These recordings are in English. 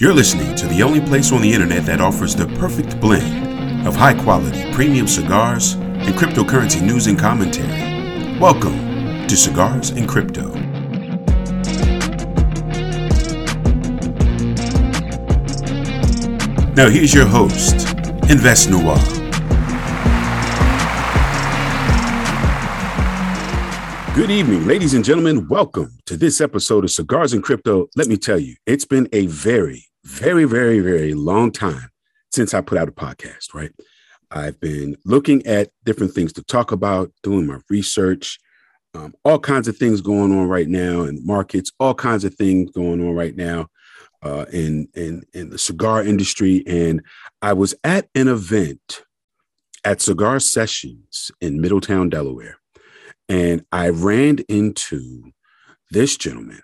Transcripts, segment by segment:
You're listening to the only place on the internet that offers the perfect blend of high quality premium cigars and cryptocurrency news and commentary. Welcome to Cigars and Crypto. Now, here's your host, Invest Noir. Good evening, ladies and gentlemen. Welcome to this episode of Cigars and Crypto. Let me tell you, it's been a very, very, very, very long time since I put out a podcast, right? I've been looking at different things to talk about, doing my research, um, all kinds of things going on right now in markets, all kinds of things going on right now uh, in, in, in the cigar industry. And I was at an event at Cigar Sessions in Middletown, Delaware. And I ran into this gentleman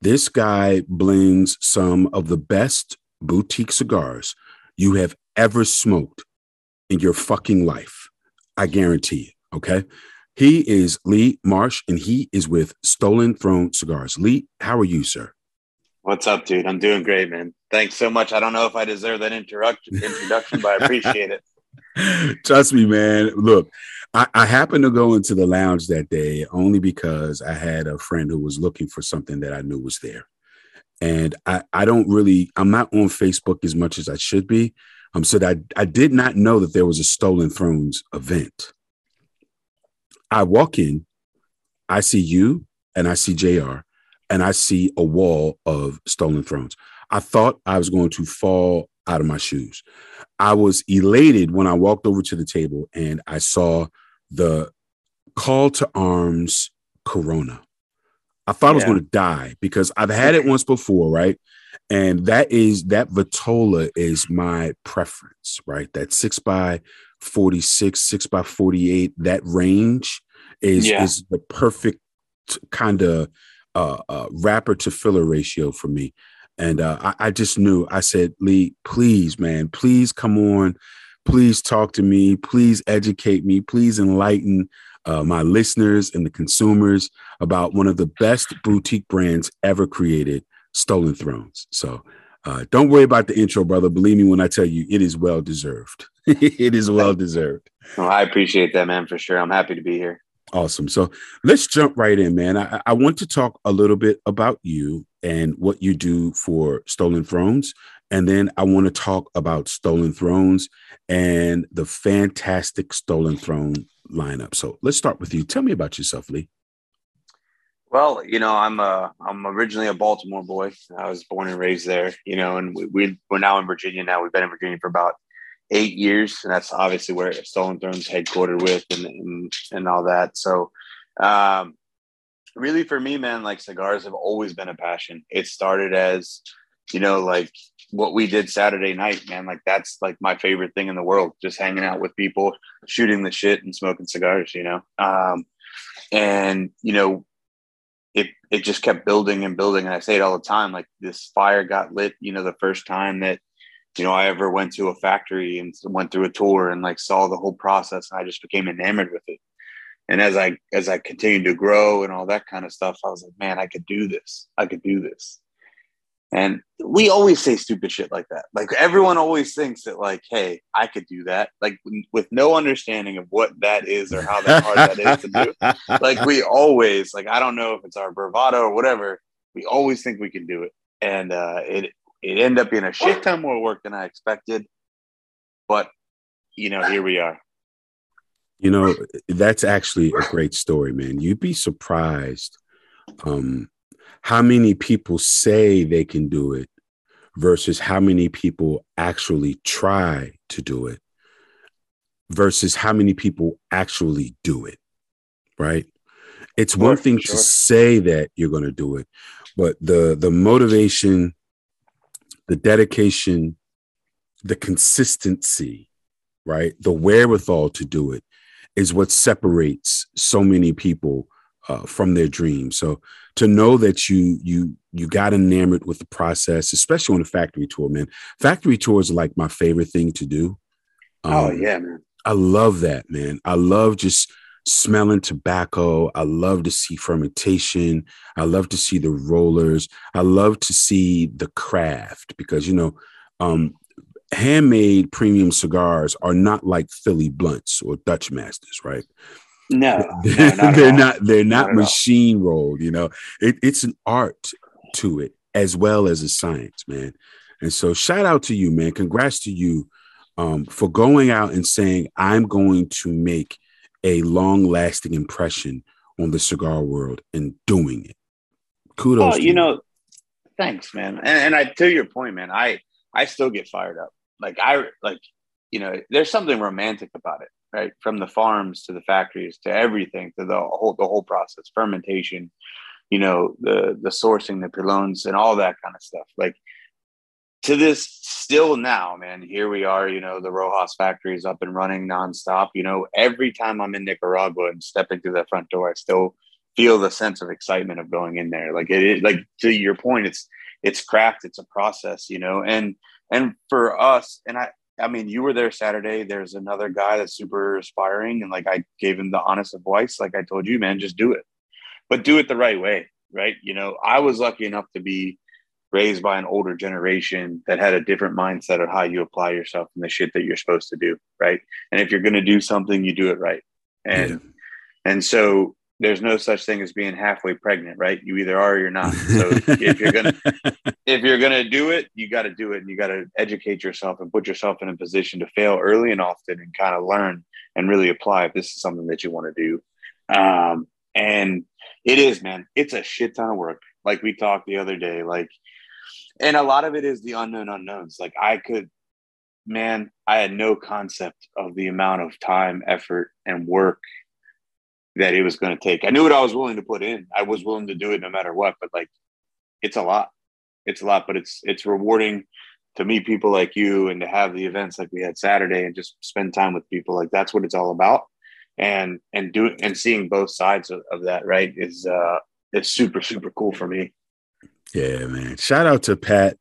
this guy blends some of the best boutique cigars you have ever smoked in your fucking life. I guarantee it. Okay. He is Lee Marsh and he is with Stolen Throne Cigars. Lee, how are you, sir? What's up, dude? I'm doing great, man. Thanks so much. I don't know if I deserve that introduction, introduction but I appreciate it. Trust me, man. Look, I, I, happened to go into the lounge that day only because I had a friend who was looking for something that I knew was there. And I, I don't really, I'm not on Facebook as much as I should be. Um, so that I, I did not know that there was a Stolen Thrones event. I walk in, I see you and I see JR and I see a wall of Stolen Thrones. I thought I was going to fall out of my shoes. I was elated when I walked over to the table and I saw the call to arms Corona. I thought yeah. I was going to die because I've had it once before, right? And that is that Vitola is my preference, right? That six by 46, six by 48, that range is, yeah. is the perfect kind of uh, uh, wrapper to filler ratio for me. And uh, I, I just knew, I said, Lee, please, man, please come on. Please talk to me. Please educate me. Please enlighten uh, my listeners and the consumers about one of the best boutique brands ever created, Stolen Thrones. So uh, don't worry about the intro, brother. Believe me when I tell you, it is well deserved. it is well deserved. Well, I appreciate that, man, for sure. I'm happy to be here. Awesome. So let's jump right in, man. I, I want to talk a little bit about you and what you do for Stolen Thrones. And then I want to talk about Stolen Thrones and the fantastic Stolen Throne lineup. So let's start with you. Tell me about yourself, Lee. Well, you know, I'm a I'm originally a Baltimore boy. I was born and raised there, you know, and we, we we're now in Virginia. Now we've been in Virginia for about eight years, and that's obviously where Stolen Thrones headquartered with and and, and all that. So, um, really, for me, man, like cigars have always been a passion. It started as, you know, like what we did Saturday night, man. Like that's like my favorite thing in the world. Just hanging out with people, shooting the shit, and smoking cigars. You know, um, and you know, it it just kept building and building. And I say it all the time. Like this fire got lit. You know, the first time that you know I ever went to a factory and went through a tour and like saw the whole process. and I just became enamored with it. And as I as I continued to grow and all that kind of stuff, I was like, man, I could do this. I could do this. And we always say stupid shit like that. Like everyone always thinks that, like, hey, I could do that. Like with no understanding of what that is or how that hard that is to do. Like we always, like, I don't know if it's our bravado or whatever. We always think we can do it, and uh, it it ended up being a shit ton more work than I expected. But you know, here we are. You know, that's actually a great story, man. You'd be surprised um, how many people say they can do it versus how many people actually try to do it versus how many people actually do it right it's one thing sure. to say that you're going to do it but the the motivation the dedication the consistency right the wherewithal to do it is what separates so many people uh, from their dreams so to know that you you you got enamored with the process, especially on a factory tour, man. Factory tours are like my favorite thing to do. Oh, um, oh yeah, man. I love that, man. I love just smelling tobacco. I love to see fermentation. I love to see the rollers. I love to see the craft because, you know, um, handmade premium cigars are not like Philly blunts or Dutch masters, right? No, no not they're not. They're not, not machine rolled. You know, it, it's an art to it as well as a science, man. And so, shout out to you, man. Congrats to you um, for going out and saying, "I'm going to make a long-lasting impression on the cigar world," and doing it. Kudos. Well, you, you know, thanks, man. And, and I, to your point, man, I I still get fired up. Like I like, you know, there's something romantic about it right? From the farms to the factories to everything to the whole the whole process, fermentation, you know, the the sourcing, the pilones, and all that kind of stuff. Like to this still now, man, here we are, you know, the Rojas factory is up and running nonstop. You know, every time I'm in Nicaragua and stepping through that front door, I still feel the sense of excitement of going in there. Like it is like to your point, it's it's craft, it's a process, you know, and and for us, and I I mean, you were there Saturday. There's another guy that's super aspiring, and like I gave him the honest advice, like I told you, man, just do it, but do it the right way, right? You know, I was lucky enough to be raised by an older generation that had a different mindset of how you apply yourself and the shit that you're supposed to do, right? And if you're going to do something, you do it right, and yeah. and so there's no such thing as being halfway pregnant, right? You either are or you're not. So if you're gonna if you're gonna do it, you got to do it, and you got to educate yourself and put yourself in a position to fail early and often, and kind of learn and really apply if this is something that you want to do. Um, and it is, man, it's a shit ton of work. Like we talked the other day, like, and a lot of it is the unknown unknowns. Like I could, man, I had no concept of the amount of time, effort, and work that it was going to take. I knew what I was willing to put in. I was willing to do it no matter what, but like it's a lot. It's a lot, but it's it's rewarding to meet people like you and to have the events like we had Saturday and just spend time with people. Like that's what it's all about. And and do and seeing both sides of, of that, right, is uh it's super, super cool for me. Yeah, man. Shout out to Pat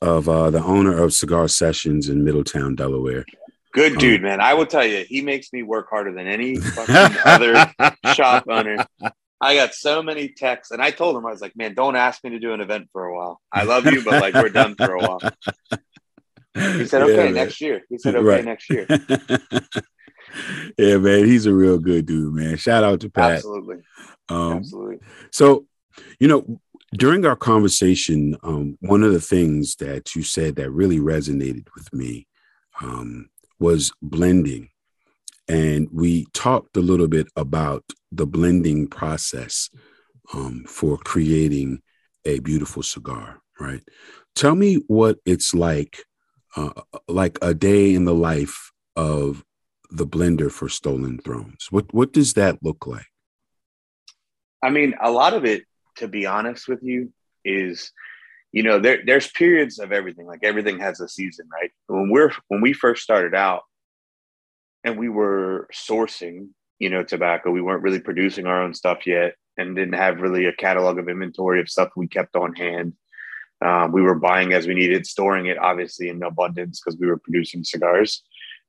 of uh the owner of Cigar Sessions in Middletown, Delaware. Good dude, man. I will tell you, he makes me work harder than any fucking other shop owner. I got so many texts, and I told him I was like, "Man, don't ask me to do an event for a while. I love you, but like we're done for a while." He said, "Okay, yeah, next year." He said, "Okay, right. next year." yeah, man, he's a real good dude, man. Shout out to Pat. Absolutely, um, absolutely. So, you know, during our conversation, um, one of the things that you said that really resonated with me um, was blending. And we talked a little bit about the blending process um, for creating a beautiful cigar, right? Tell me what it's like, uh, like a day in the life of the blender for Stolen Thrones. What what does that look like? I mean, a lot of it, to be honest with you, is you know there there's periods of everything like everything has a season right? When we're when we first started out and we were sourcing you know tobacco we weren't really producing our own stuff yet and didn't have really a catalog of inventory of stuff we kept on hand. Um, we were buying as we needed storing it obviously in abundance because we were producing cigars.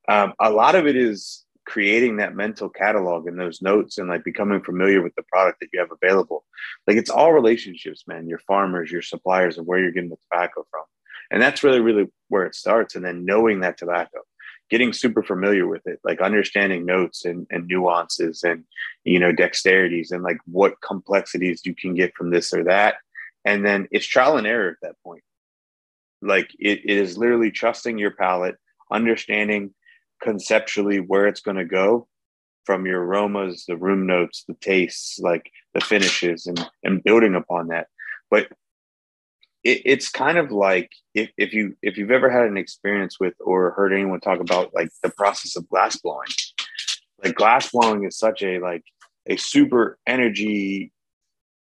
Um, a lot of it is creating that mental catalog and those notes and like becoming familiar with the product that you have available. Like it's all relationships, man. Your farmers, your suppliers, and where you're getting the tobacco from. And that's really, really where it starts. And then knowing that tobacco, getting super familiar with it, like understanding notes and, and nuances and, you know, dexterities and like what complexities you can get from this or that. And then it's trial and error at that point. Like it, it is literally trusting your palate, understanding conceptually where it's going to go from your aromas, the room notes, the tastes, like the finishes, and and building upon that. But it, it's kind of like if, if you if you've ever had an experience with or heard anyone talk about like the process of glass blowing, like glass blowing is such a like a super energy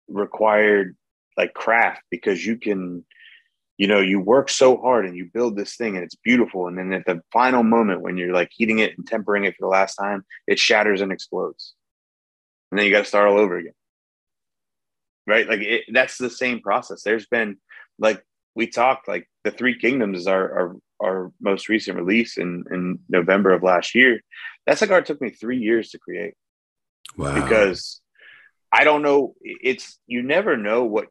required like craft because you can you know you work so hard and you build this thing and it's beautiful and then at the final moment when you're like heating it and tempering it for the last time it shatters and explodes and then you got to start all over again right like it, that's the same process there's been like we talked like the three kingdoms is our our, our most recent release in in november of last year that cigar took me three years to create Wow. Because I don't know. It's you never know what.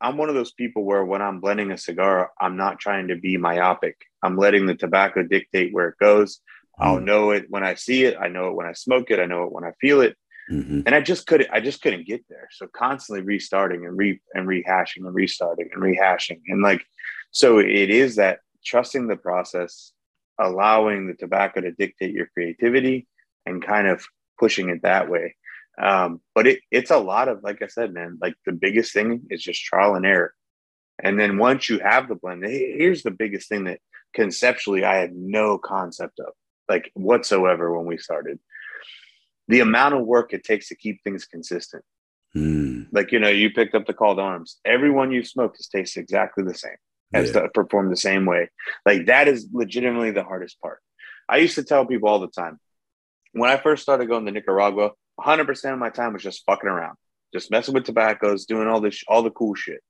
I'm one of those people where when I'm blending a cigar, I'm not trying to be myopic. I'm letting the tobacco dictate where it goes. Mm. I'll know it when I see it. I know it when I smoke it. I know it when I feel it. Mm-hmm. And I just couldn't. I just couldn't get there. So constantly restarting and re and rehashing and restarting and rehashing and like, so it is that trusting the process, allowing the tobacco to dictate your creativity, and kind of pushing it that way. Um, but it, it's a lot of, like I said, man, like the biggest thing is just trial and error. And then once you have the blend, here's the biggest thing that conceptually I had no concept of, like whatsoever when we started. The amount of work it takes to keep things consistent. Mm. Like, you know, you picked up the Call to Arms. Everyone you've smoked has tasted exactly the same, has yeah. performed the same way. Like, that is legitimately the hardest part. I used to tell people all the time when I first started going to Nicaragua, 100% of my time was just fucking around, just messing with tobaccos, doing all this, all the cool shit.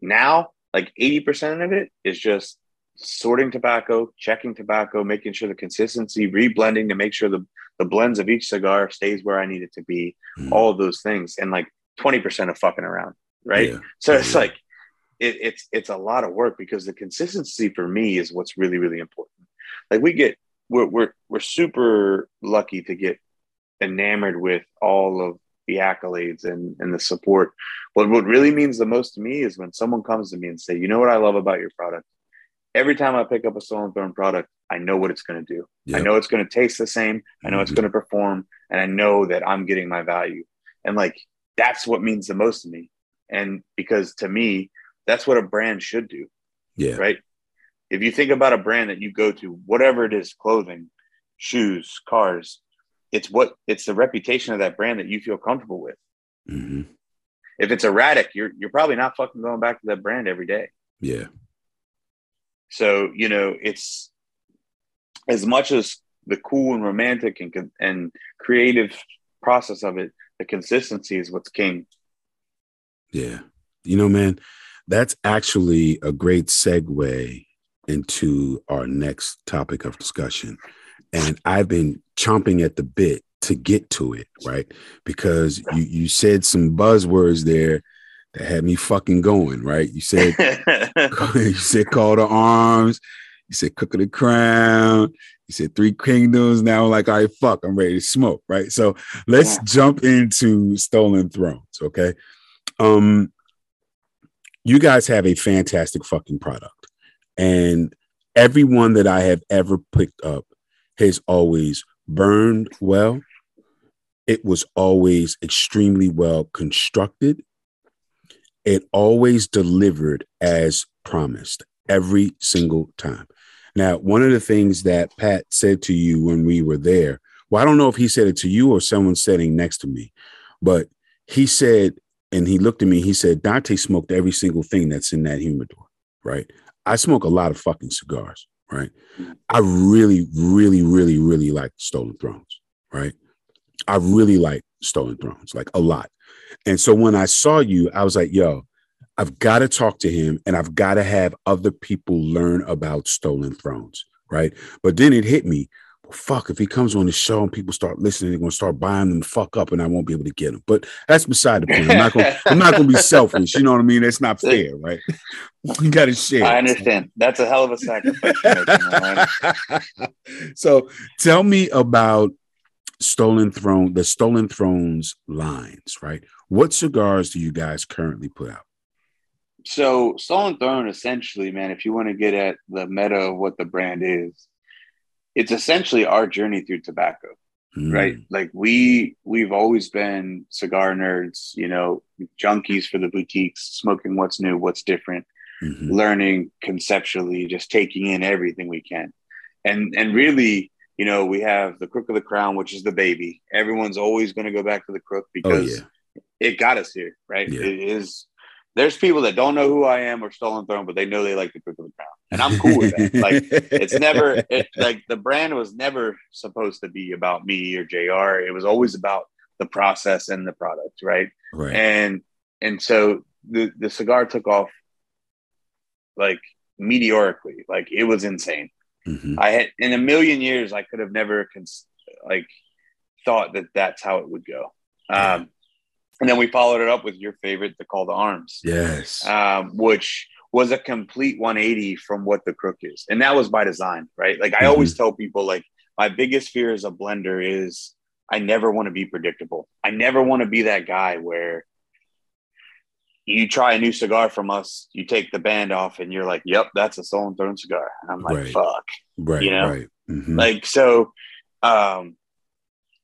Now, like 80% of it is just sorting tobacco, checking tobacco, making sure the consistency, reblending to make sure the, the blends of each cigar stays where I need it to be, mm. all of those things. And like 20% of fucking around. Right. Yeah. So it's yeah. like, it, it's, it's a lot of work because the consistency for me is what's really, really important. Like we get, we're, we're, we're super lucky to get enamored with all of the accolades and, and the support. But what really means the most to me is when someone comes to me and say, you know what I love about your product? Every time I pick up a Stolen Throne product, I know what it's going to do. Yep. I know it's going to taste the same. I know mm-hmm. it's going to perform. And I know that I'm getting my value. And like, that's what means the most to me. And because to me, that's what a brand should do. Yeah. Right. If you think about a brand that you go to, whatever it is, clothing, shoes, cars, it's what it's the reputation of that brand that you feel comfortable with. Mm-hmm. If it's erratic, you're you're probably not fucking going back to that brand every day. Yeah. So you know, it's as much as the cool and romantic and and creative process of it, the consistency is what's king. Yeah, you know, man, that's actually a great segue into our next topic of discussion and I've been chomping at the bit to get to it, right? Because you you said some buzzwords there that had me fucking going, right? You said you said call to arms, you said Crook of the Crown, you said three kingdoms. Now, like, all right, fuck, I'm ready to smoke, right? So let's yeah. jump into stolen thrones, okay? Um, you guys have a fantastic fucking product, and everyone that I have ever picked up has always burned well. It was always extremely well constructed. It always delivered as promised every single time. Now, one of the things that Pat said to you when we were there, well, I don't know if he said it to you or someone sitting next to me, but he said, and he looked at me, he said, Dante smoked every single thing that's in that humidor, right? I smoke a lot of fucking cigars right? I really, really, really, really like Stolen Thrones, right? I really like Stolen Thrones, like a lot. And so when I saw you, I was like, yo, I've got to talk to him and I've got to have other people learn about Stolen Thrones, right? But then it hit me well, fuck, if he comes on the show and people start listening, they're gonna start buying them fuck up and I won't be able to get them. But that's beside the point. I'm not gonna I'm not gonna be selfish, you know what I mean? That's not fair, right? you gotta share. I understand. That's a hell of a sacrifice. so tell me about Stolen Throne, the Stolen Thrones lines, right? What cigars do you guys currently put out? So Stolen Throne essentially, man, if you want to get at the meta of what the brand is, it's essentially our journey through tobacco mm. right like we we've always been cigar nerds you know junkies for the boutiques smoking what's new what's different mm-hmm. learning conceptually just taking in everything we can and and really you know we have the crook of the crown which is the baby everyone's always going to go back to the crook oh, because oh, yeah. it got us here right yeah. it is there's people that don't know who I am or Stolen Throne, but they know they like the Crook of the Crown, and I'm cool with that. like it's never it, like the brand was never supposed to be about me or Jr. It was always about the process and the product, right? Right. And and so the the cigar took off like meteorically, like it was insane. Mm-hmm. I had in a million years I could have never cons- like thought that that's how it would go. Um, and then we followed it up with your favorite, the Call to Arms. Yes. Um, which was a complete 180 from what the crook is. And that was by design, right? Like I mm-hmm. always tell people, like, my biggest fear as a blender is I never want to be predictable. I never want to be that guy where you try a new cigar from us, you take the band off, and you're like, "Yep, that's a Stolen Throne cigar." And I'm like, right. "Fuck," right? You know, right. Mm-hmm. like so. Um,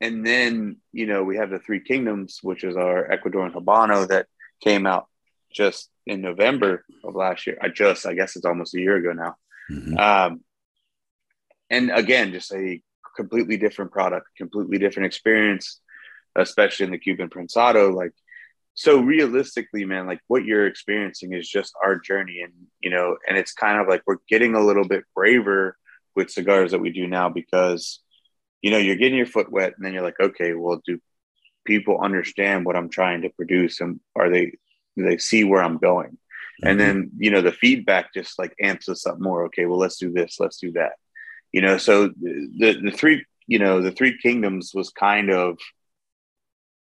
and then you know we have the Three Kingdoms, which is our Ecuadorian Habano that came out just in November of last year. I just, I guess it's almost a year ago now. Mm-hmm. Um, and again, just a completely different product, completely different experience, especially in the Cuban Prensado. Like so realistically man like what you're experiencing is just our journey and you know and it's kind of like we're getting a little bit braver with cigars that we do now because you know you're getting your foot wet and then you're like okay well do people understand what i'm trying to produce and are they they see where i'm going mm-hmm. and then you know the feedback just like amps us up more okay well let's do this let's do that you know so the the three you know the three kingdoms was kind of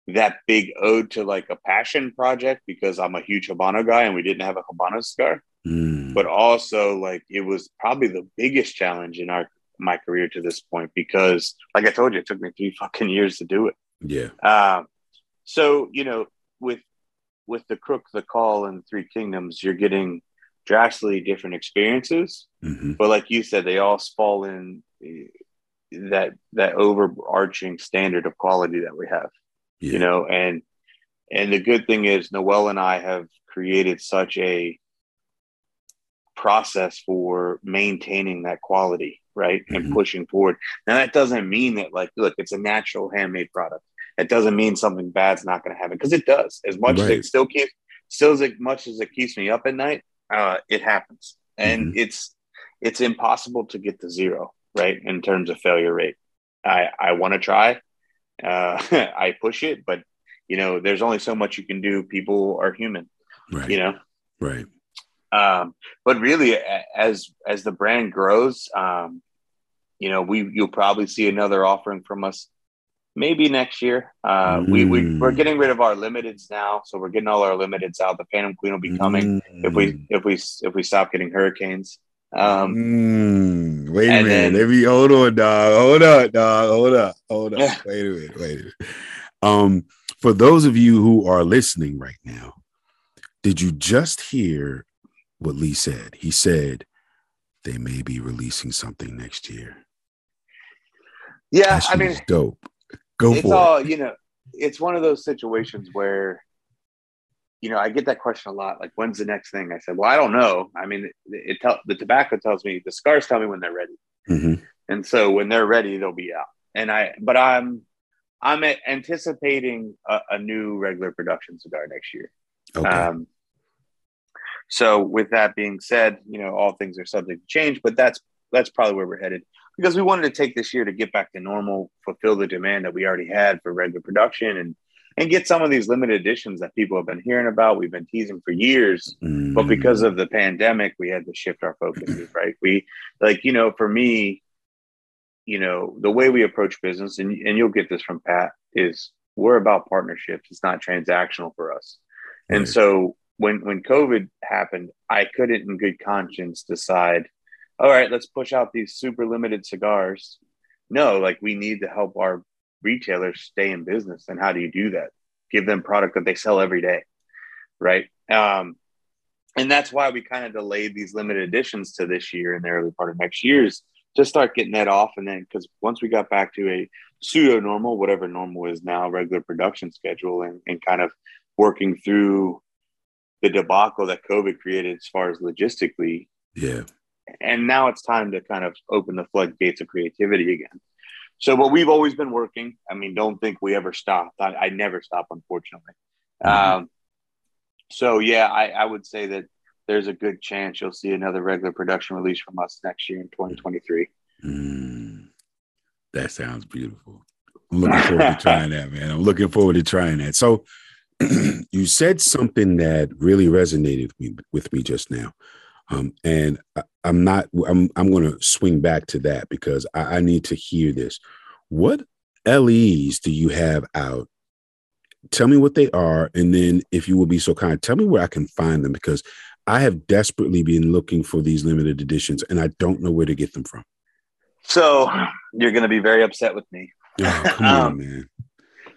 that big ode to like a passion project because I'm a huge Habano guy and we didn't have a Habano cigar. Mm. But also like it was probably the biggest challenge in our my career to this point because like I told you, it took me three fucking years to do it. Yeah. Um, so you know, with with the crook, the call, and Three Kingdoms, you're getting drastically different experiences. Mm-hmm. But like you said, they all fall in eh, that that overarching standard of quality that we have yeah. you know and and the good thing is noel and i have created such a process for maintaining that quality right mm-hmm. and pushing forward now that doesn't mean that like look it's a natural handmade product it doesn't mean something bad's not going to happen because it does as much right. as it still keeps still as much as it keeps me up at night uh, it happens and mm-hmm. it's it's impossible to get to zero right in terms of failure rate i i want to try uh, I push it, but you know, there's only so much you can do. People are human, right. you know? Right. Um, but really as, as the brand grows, um, you know, we, you'll probably see another offering from us maybe next year. Uh, mm. we, we, we're getting rid of our limiteds now. So we're getting all our limiteds out. The Phantom Queen will be coming mm. if we, if we, if we stop getting hurricanes. Um, mm, wait a minute. Then, me hold on, dog. Hold up, dog. Hold up. Hold up. wait a minute. Wait a minute. Um, for those of you who are listening right now, did you just hear what Lee said? He said they may be releasing something next year. Yeah, I mean, dope. Go it's for all, it. You know, it's one of those situations where you know, I get that question a lot. Like, when's the next thing? I said, well, I don't know. I mean, it, it tell the tobacco tells me the scars tell me when they're ready, mm-hmm. and so when they're ready, they'll be out. And I, but I'm, I'm anticipating a, a new regular production cigar next year. Okay. Um, so with that being said, you know, all things are subject to change, but that's that's probably where we're headed because we wanted to take this year to get back to normal, fulfill the demand that we already had for regular production, and and get some of these limited editions that people have been hearing about. We've been teasing for years, mm. but because of the pandemic, we had to shift our focus, right? We like, you know, for me, you know, the way we approach business, and, and you'll get this from Pat, is we're about partnerships. It's not transactional for us. Right. And so when when COVID happened, I couldn't in good conscience decide, all right, let's push out these super limited cigars. No, like we need to help our retailers stay in business. And how do you do that? Give them product that they sell every day, right? Um, and that's why we kind of delayed these limited editions to this year and the early part of next year's to start getting that off. And then because once we got back to a pseudo normal, whatever normal is now, regular production schedule, and, and kind of working through the debacle that COVID created as far as logistically. Yeah. And now it's time to kind of open the floodgates of creativity again. So, but we've always been working. I mean, don't think we ever stopped. I, I never stop, unfortunately. Mm-hmm. Um, so, yeah, I, I would say that there's a good chance you'll see another regular production release from us next year in 2023. Mm, that sounds beautiful. I'm looking forward to trying that, man. I'm looking forward to trying that. So, you said something that really resonated with me, with me just now. Um, and I, am not. I'm. I'm going to swing back to that because I, I need to hear this. What LEs do you have out tell me what they are, and then if you will be so kind, tell me where I can find them because I have desperately been looking for these limited editions, and I don't know where to get them from. So you're going to be very upset with me. Oh, come um, on, man.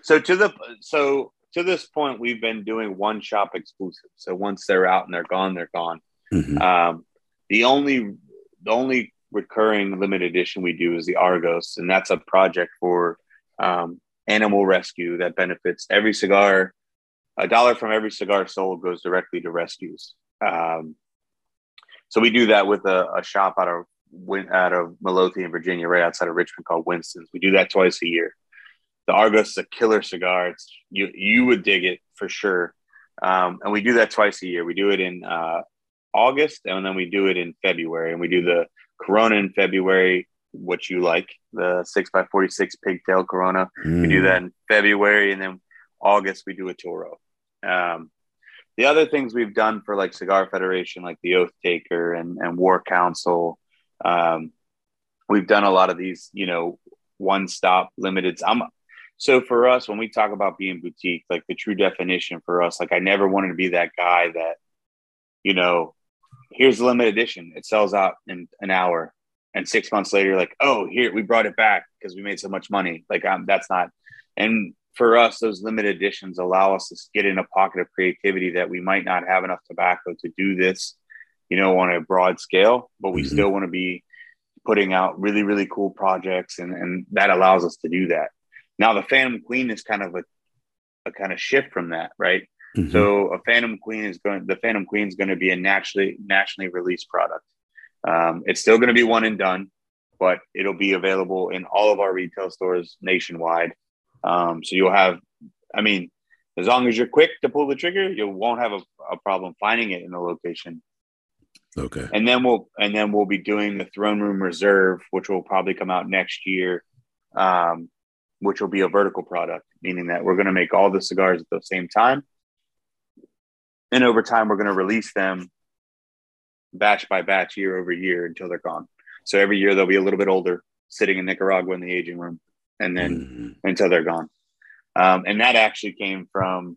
So to the so to this point, we've been doing one shop exclusive. So once they're out and they're gone, they're gone. Mm-hmm. Um, the only the only recurring limited edition we do is the Argos, and that's a project for um, animal rescue that benefits every cigar. A dollar from every cigar sold goes directly to rescues. Um, so we do that with a, a shop out of out of Midlothian, Virginia, right outside of Richmond, called Winston's. We do that twice a year. The Argos is a killer cigar. It's you you would dig it for sure. Um, and we do that twice a year. We do it in uh, August, and then we do it in February. And we do the Corona in February, what you like, the six by forty six pigtail Corona. Mm. We do mm. that in February, and then August we do a Toro. Um, the other things we've done for like Cigar Federation, like the Oath Taker and, and War Council, um, we've done a lot of these, you know, one stop limited. I'm so for us when we talk about being boutique, like the true definition for us, like I never wanted to be that guy that, you know, here's the limited edition. It sells out in an hour. And six months later, like, oh, here we brought it back because we made so much money. Like, um, that's not. And for us, those limited editions allow us to get in a pocket of creativity that we might not have enough tobacco to do this, you know, on a broad scale, but we mm-hmm. still want to be putting out really, really cool projects. And, and that allows us to do that. Now, the Phantom Queen is kind of a, a kind of shift from that, right? Mm-hmm. So a Phantom Queen is going. The Phantom Queen is going to be a naturally nationally released product. Um, it's still going to be one and done, but it'll be available in all of our retail stores nationwide. Um, so you'll have, I mean, as long as you're quick to pull the trigger, you won't have a, a problem finding it in the location. Okay. And then we'll and then we'll be doing the Throne Room Reserve, which will probably come out next year, um, which will be a vertical product, meaning that we're going to make all the cigars at the same time and over time, we're going to release them batch by batch, year over year until they're gone. So every year they'll be a little bit older, sitting in Nicaragua in the aging room, and then mm-hmm. until they're gone. Um, and that actually came from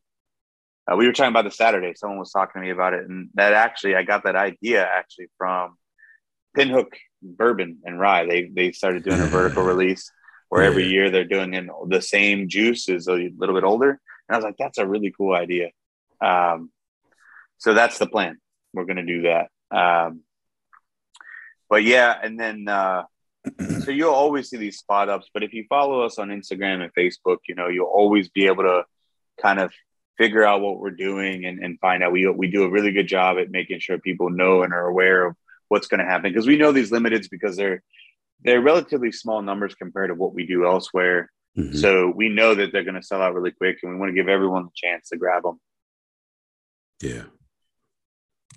uh, we were talking about the Saturday. Someone was talking to me about it, and that actually I got that idea actually from Pinhook Bourbon and Rye. They they started doing a vertical release where every year they're doing in the same juice is a little bit older, and I was like, that's a really cool idea. Um, so that's the plan. We're going to do that. Um, but yeah, and then uh, so you'll always see these spot ups. But if you follow us on Instagram and Facebook, you know you'll always be able to kind of figure out what we're doing and, and find out. We we do a really good job at making sure people know and are aware of what's going to happen because we know these limiteds because they're they're relatively small numbers compared to what we do elsewhere. Mm-hmm. So we know that they're going to sell out really quick, and we want to give everyone the chance to grab them. Yeah,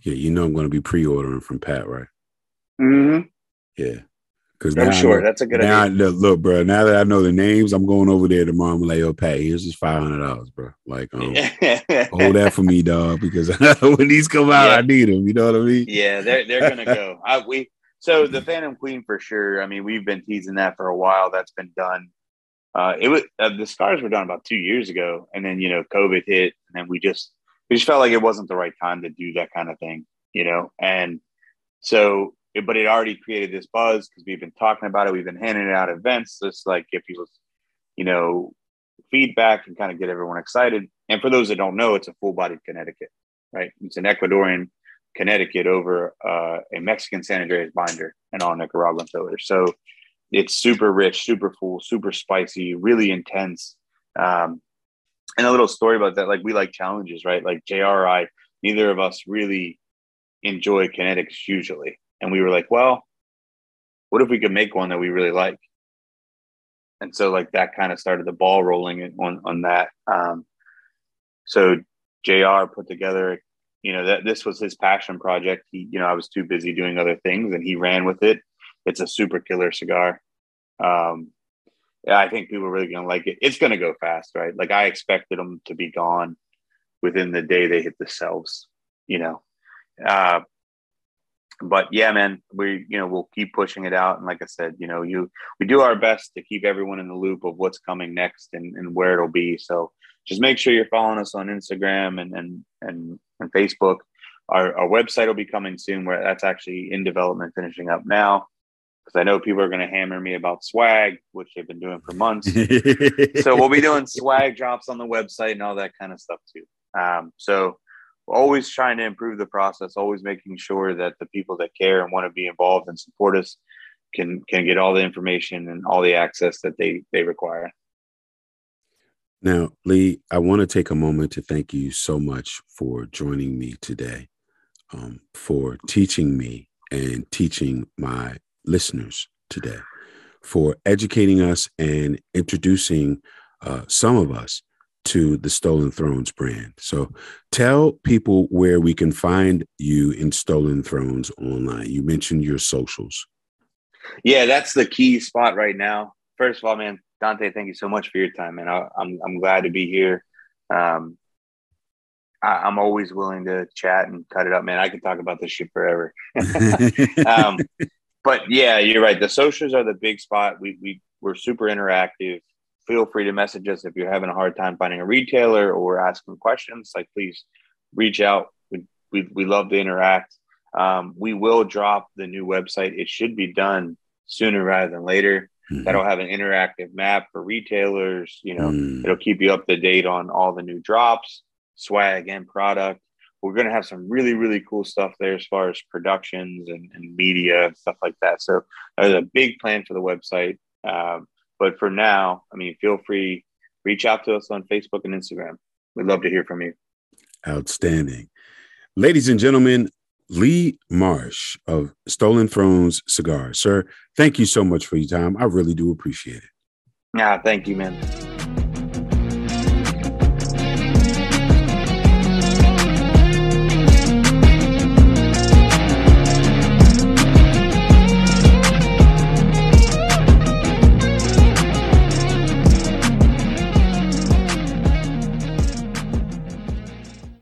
yeah, you know I'm going to be pre-ordering from Pat, right? Mm-hmm. Yeah. Because I'm sure that's a good now idea. I, look, bro. Now that I know the names, I'm going over there tomorrow. I'm like, "Yo, Pat, here's just five hundred dollars, bro. Like, um, hold that for me, dog. Because when these come out, yeah. I need them. You know what I mean? Yeah, they're they're gonna go. I, we so the Phantom Queen for sure. I mean, we've been teasing that for a while. That's been done. Uh, it was uh, the scars were done about two years ago, and then you know COVID hit, and then we just we just felt like it wasn't the right time to do that kind of thing, you know? And so, but it already created this buzz because we've been talking about it. We've been handing out events, just like give people, you know, feedback and kind of get everyone excited. And for those that don't know, it's a full bodied Connecticut, right? It's an Ecuadorian Connecticut over uh, a Mexican San Andrés binder and all Nicaraguan fillers. So it's super rich, super full, super spicy, really intense. Um, and a little story about that like we like challenges right? Like jri neither of us really enjoy Connecticuts usually and we were like well what if we could make one that we really like? And so like that kind of started the ball rolling on on that. Um so jr put together you know that this was his passion project. He you know i was too busy doing other things and he ran with it. It's a super killer cigar. Um yeah, I think people are really going to like it. It's going to go fast, right? Like I expected them to be gone within the day they hit the shelves, you know. Uh, but yeah, man, we you know we'll keep pushing it out, and like I said, you know, you we do our best to keep everyone in the loop of what's coming next and, and where it'll be. So just make sure you're following us on Instagram and and and, and Facebook. Our, our website will be coming soon. Where that's actually in development, finishing up now. Because I know people are going to hammer me about swag, which they've been doing for months. so we'll be doing swag drops on the website and all that kind of stuff too. Um, so always trying to improve the process, always making sure that the people that care and want to be involved and support us can can get all the information and all the access that they they require. Now, Lee, I want to take a moment to thank you so much for joining me today, um, for teaching me and teaching my listeners today, for educating us and introducing uh, some of us to the Stolen Thrones brand. So tell people where we can find you in Stolen Thrones online. You mentioned your socials. Yeah, that's the key spot right now. First of all, man, Dante, thank you so much for your time, man. I, I'm I'm glad to be here. Um, I, am always willing to chat and cut it up, man. I could talk about this shit forever. um, but yeah, you're right. The socials are the big spot. We we we're super interactive feel free to message us if you're having a hard time finding a retailer or asking questions. Like, please reach out. We, we, we love to interact. Um, we will drop the new website. It should be done sooner rather than later. Mm-hmm. That'll have an interactive map for retailers. You know, mm. it'll keep you up to date on all the new drops, swag, and product. We're going to have some really, really cool stuff there as far as productions and, and media and stuff like that. So there's a big plan for the website. Um, but for now, I mean, feel free, reach out to us on Facebook and Instagram. We'd love to hear from you. Outstanding. Ladies and gentlemen, Lee Marsh of Stolen Thrones Cigars. Sir, thank you so much for your time. I really do appreciate it. Yeah, thank you, man.